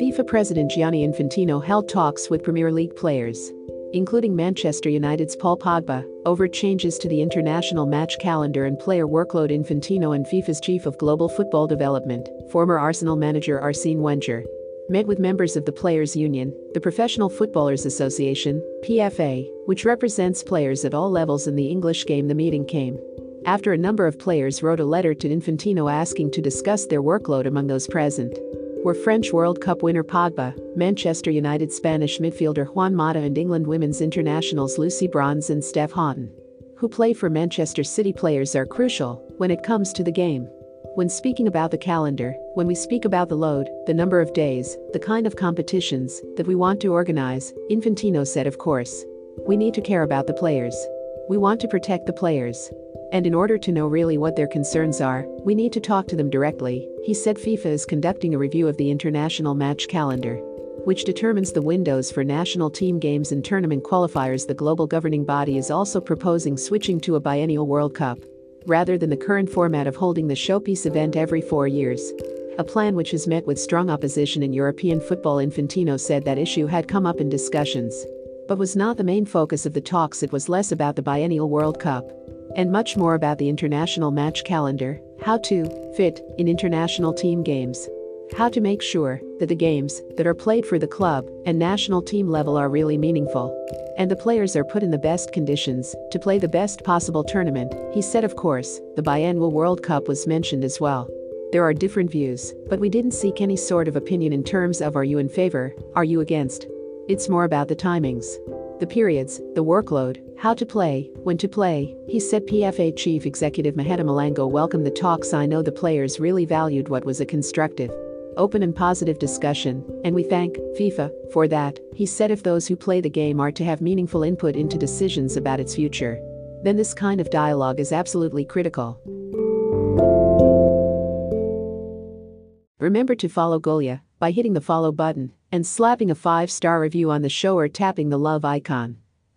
FIFA President Gianni Infantino held talks with Premier League players, including Manchester United's Paul Pogba, over changes to the international match calendar and player workload. Infantino and FIFA's chief of global football development, former Arsenal manager Arsene Wenger, met with members of the Players Union, the Professional Footballers Association, PFA, which represents players at all levels in the English game. The meeting came after a number of players wrote a letter to Infantino asking to discuss their workload among those present were French World Cup winner Pogba, Manchester United Spanish midfielder Juan Mata and England women's internationals Lucy Bronze and Steph Houghton, who play for Manchester City players are crucial when it comes to the game. When speaking about the calendar, when we speak about the load, the number of days, the kind of competitions that we want to organize, Infantino said of course. We need to care about the players. We want to protect the players. And in order to know really what their concerns are, we need to talk to them directly, he said FIFA is conducting a review of the international match calendar, which determines the windows for national team games and tournament qualifiers. The global governing body is also proposing switching to a biennial World Cup, rather than the current format of holding the showpiece event every four years. A plan which has met with strong opposition in European football. Infantino said that issue had come up in discussions, but was not the main focus of the talks. It was less about the biennial World Cup and much more about the international match calendar, how to fit in international team games, how to make sure that the games that are played for the club and national team level are really meaningful, and the players are put in the best conditions to play the best possible tournament. He said, of course, the biannual World Cup was mentioned as well. There are different views, but we didn't seek any sort of opinion in terms of are you in favor, are you against. It's more about the timings the periods, the workload, how to play, when to play, he said PFA Chief Executive Maheta Molango welcomed the talks I know the players really valued what was a constructive, open and positive discussion, and we thank FIFA for that, he said if those who play the game are to have meaningful input into decisions about its future, then this kind of dialogue is absolutely critical. Remember to follow Golia by hitting the follow button and slapping a 5-star review on the show or tapping the love icon.